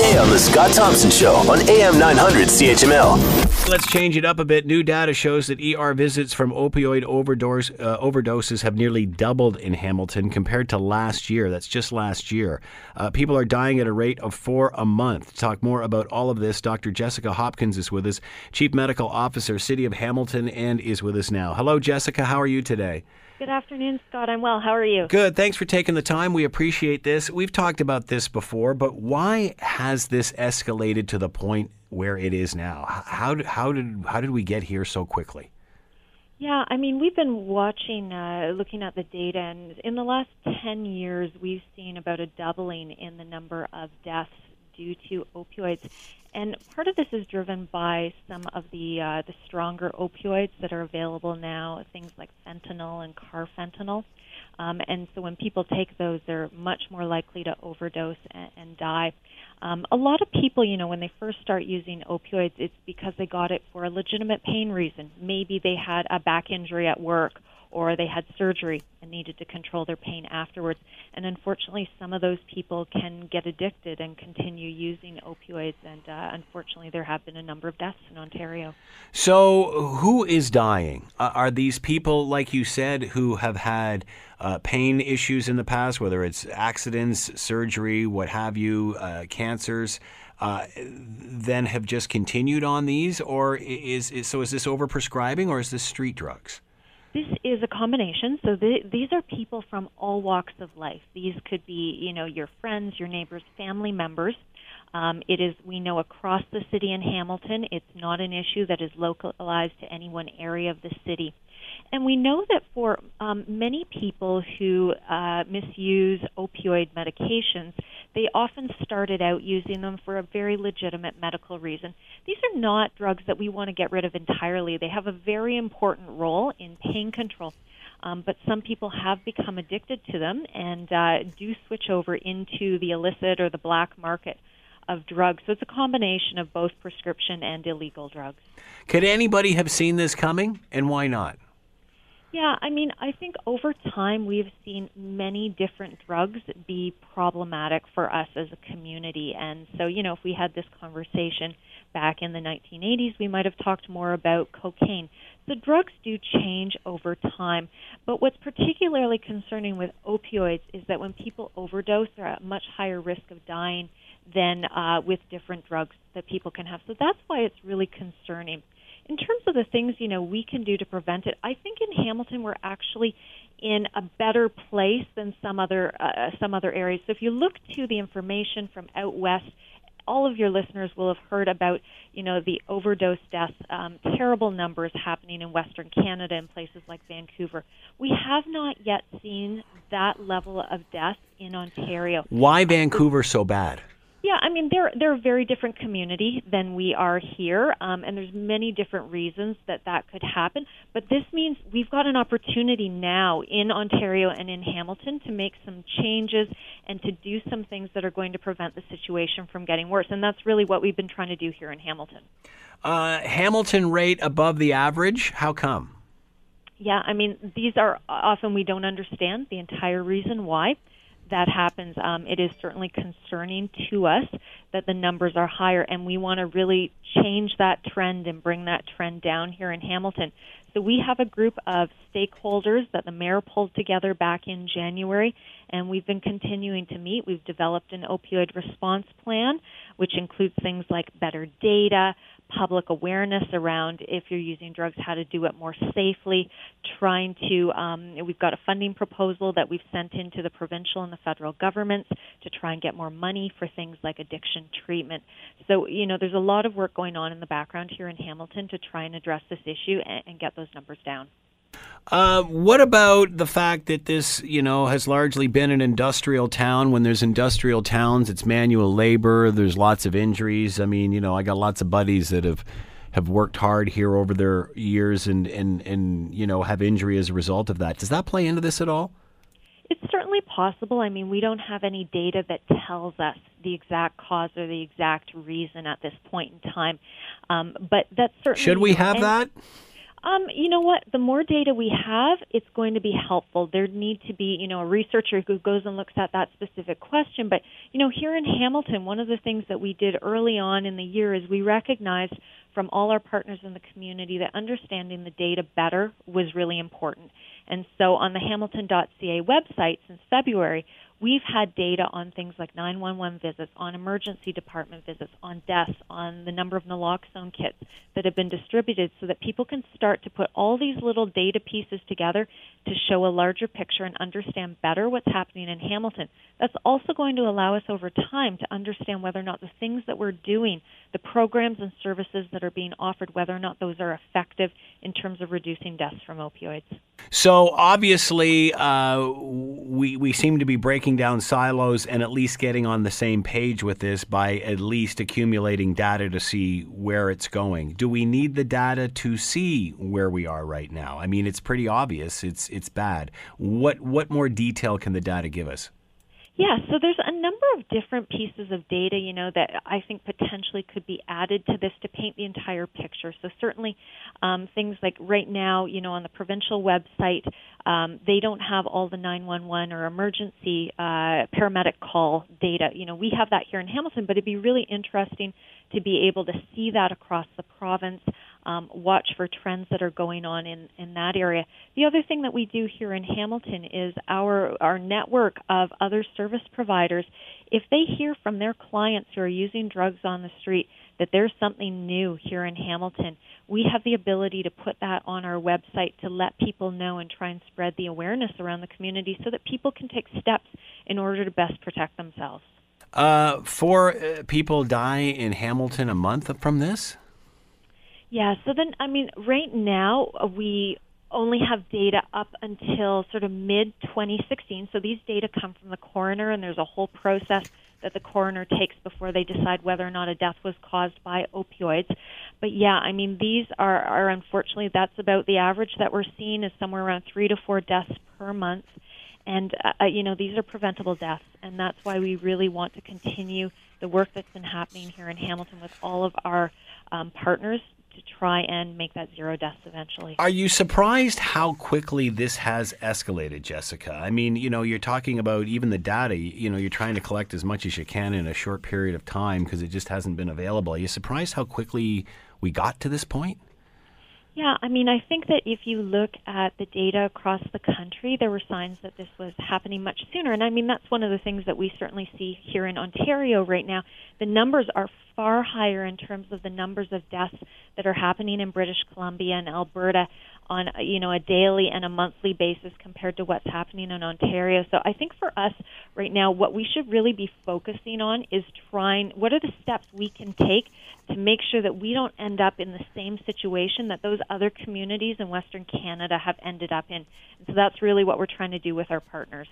Today on The Scott Thompson Show on AM 900 CHML. Let's change it up a bit. New data shows that ER visits from opioid overdose, uh, overdoses have nearly doubled in Hamilton compared to last year. That's just last year. Uh, people are dying at a rate of four a month. To talk more about all of this, Dr. Jessica Hopkins is with us, Chief Medical Officer, City of Hamilton, and is with us now. Hello, Jessica. How are you today? Good afternoon, Scott. I'm well. How are you? Good. Thanks for taking the time. We appreciate this. We've talked about this before, but why has this escalated to the point where it is now? How did how did how did we get here so quickly? Yeah, I mean, we've been watching, uh, looking at the data, and in the last 10 years, we've seen about a doubling in the number of deaths due to opioids. And part of this is driven by some of the uh, the stronger opioids that are available now, things like fentanyl and carfentanil. Um, and so when people take those, they're much more likely to overdose and, and die. Um, a lot of people, you know, when they first start using opioids, it's because they got it for a legitimate pain reason. Maybe they had a back injury at work or they had surgery and needed to control their pain afterwards. And unfortunately, some of those people can get addicted and continue using opioids. And uh, unfortunately, there have been a number of deaths in Ontario. So, who is dying? Uh, are these people, like you said, who have had uh, pain issues in the past, whether it's accidents, surgery, what have you, uh, cancers? Uh, then have just continued on these, or is, is so? Is this overprescribing, or is this street drugs? This is a combination. So th- these are people from all walks of life. These could be, you know, your friends, your neighbors, family members. Um, it is, we know, across the city in Hamilton. It's not an issue that is localized to any one area of the city. And we know that for um, many people who uh, misuse opioid medications, they often started out using them for a very legitimate medical reason. These are not drugs that we want to get rid of entirely. They have a very important role in pain control. Um, but some people have become addicted to them and uh, do switch over into the illicit or the black market of drugs. So it's a combination of both prescription and illegal drugs. Could anybody have seen this coming, and why not? Yeah, I mean, I think over time we've seen many different drugs be problematic for us as a community. And so, you know, if we had this conversation back in the 1980s, we might have talked more about cocaine. The drugs do change over time, but what's particularly concerning with opioids is that when people overdose, they're at much higher risk of dying than uh, with different drugs that people can have. So that's why it's really concerning in terms of the things you know we can do to prevent it, I think in Hamilton we're actually in a better place than some other uh, some other areas. So if you look to the information from out west, all of your listeners will have heard about you know the overdose deaths, um, terrible numbers happening in Western Canada and places like Vancouver. We have not yet seen that level of death in Ontario. Why Vancouver so bad? Yeah, I mean they're they're a very different community than we are here, um, and there's many different reasons that that could happen. But this means we've got an opportunity now in Ontario and in Hamilton to make some changes and to do some things that are going to prevent the situation from getting worse. And that's really what we've been trying to do here in Hamilton. Uh, Hamilton rate above the average. How come? Yeah, I mean these are often we don't understand the entire reason why that happens, um, it is certainly concerning to us that the numbers are higher, and we want to really change that trend and bring that trend down here in Hamilton. So we have a group of stakeholders that the mayor pulled together back in January, and we've been continuing to meet. We've developed an opioid response plan, which includes things like better data, public awareness around if you're using drugs, how to do it more safely. Trying to, um, we've got a funding proposal that we've sent into the provincial and the federal governments to try and get more money for things like addiction treatment. So, you know, there's a lot of work going on in the background here in Hamilton to try and address this issue and, and get those numbers down. Uh, what about the fact that this, you know, has largely been an industrial town? When there's industrial towns, it's manual labor. There's lots of injuries. I mean, you know, I got lots of buddies that have have worked hard here over their years and and and you know have injury as a result of that. Does that play into this at all? It's certainly possible. I mean, we don't have any data that tells us the exact cause or the exact reason at this point in time, um, but that's certainly. Should we have that? Um, you know what? The more data we have, it's going to be helpful. There need to be, you know, a researcher who goes and looks at that specific question. But, you know, here in Hamilton, one of the things that we did early on in the year is we recognized from all our partners in the community that understanding the data better was really important. And so on the hamilton.ca website since February, we've had data on things like 911 visits, on emergency department visits, on deaths, on the number of naloxone kits that have been distributed so that people can start to put all these little data pieces together to show a larger picture and understand better what's happening in Hamilton. That's also going to allow us over time to understand whether or not the things that we're doing, the programs and services that are being offered, whether or not those are effective in terms of reducing deaths from opioids. So obviously, uh, we we seem to be breaking down silos and at least getting on the same page with this by at least accumulating data to see where it's going. Do we need the data to see where we are right now? I mean, it's pretty obvious. It's it's bad. What what more detail can the data give us? Yeah, so there's a number of different pieces of data, you know, that I think potentially could be added to this to paint the entire picture. So certainly, um, things like right now, you know, on the provincial website, um, they don't have all the 911 or emergency uh, paramedic call data. You know, we have that here in Hamilton, but it'd be really interesting to be able to see that across the province um, watch for trends that are going on in, in that area. The other thing that we do here in Hamilton is our, our network of other service providers. If they hear from their clients who are using drugs on the street that there's something new here in Hamilton, we have the ability to put that on our website to let people know and try and spread the awareness around the community so that people can take steps in order to best protect themselves. Uh, four uh, people die in Hamilton a month from this? Yeah, so then, I mean, right now uh, we only have data up until sort of mid 2016. So these data come from the coroner, and there's a whole process that the coroner takes before they decide whether or not a death was caused by opioids. But yeah, I mean, these are, are unfortunately, that's about the average that we're seeing is somewhere around three to four deaths per month. And, uh, uh you know, these are preventable deaths, and that's why we really want to continue the work that's been happening here in Hamilton with all of our um, partners to try and make that zero deaths eventually. Are you surprised how quickly this has escalated, Jessica? I mean, you know, you're talking about even the data, you know, you're trying to collect as much as you can in a short period of time because it just hasn't been available. Are you surprised how quickly we got to this point? Yeah, I mean, I think that if you look at the data across the country, there were signs that this was happening much sooner. And I mean, that's one of the things that we certainly see here in Ontario right now. The numbers are far higher in terms of the numbers of deaths that are happening in British Columbia and Alberta on you know a daily and a monthly basis compared to what's happening in Ontario. So I think for us right now what we should really be focusing on is trying what are the steps we can take to make sure that we don't end up in the same situation that those other communities in Western Canada have ended up in. And so that's really what we're trying to do with our partners.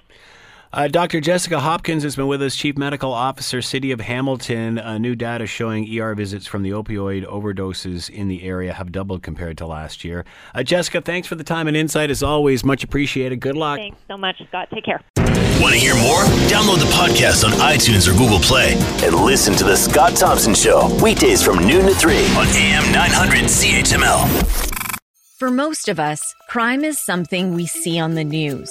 Uh, Dr. Jessica Hopkins has been with us, Chief Medical Officer, City of Hamilton. Uh, new data showing ER visits from the opioid overdoses in the area have doubled compared to last year. Uh, Jessica, thanks for the time and insight as always. Much appreciated. Good luck. Thanks so much, Scott. Take care. Want to hear more? Download the podcast on iTunes or Google Play and listen to The Scott Thompson Show, weekdays from noon to 3 on AM 900 CHML. For most of us, crime is something we see on the news.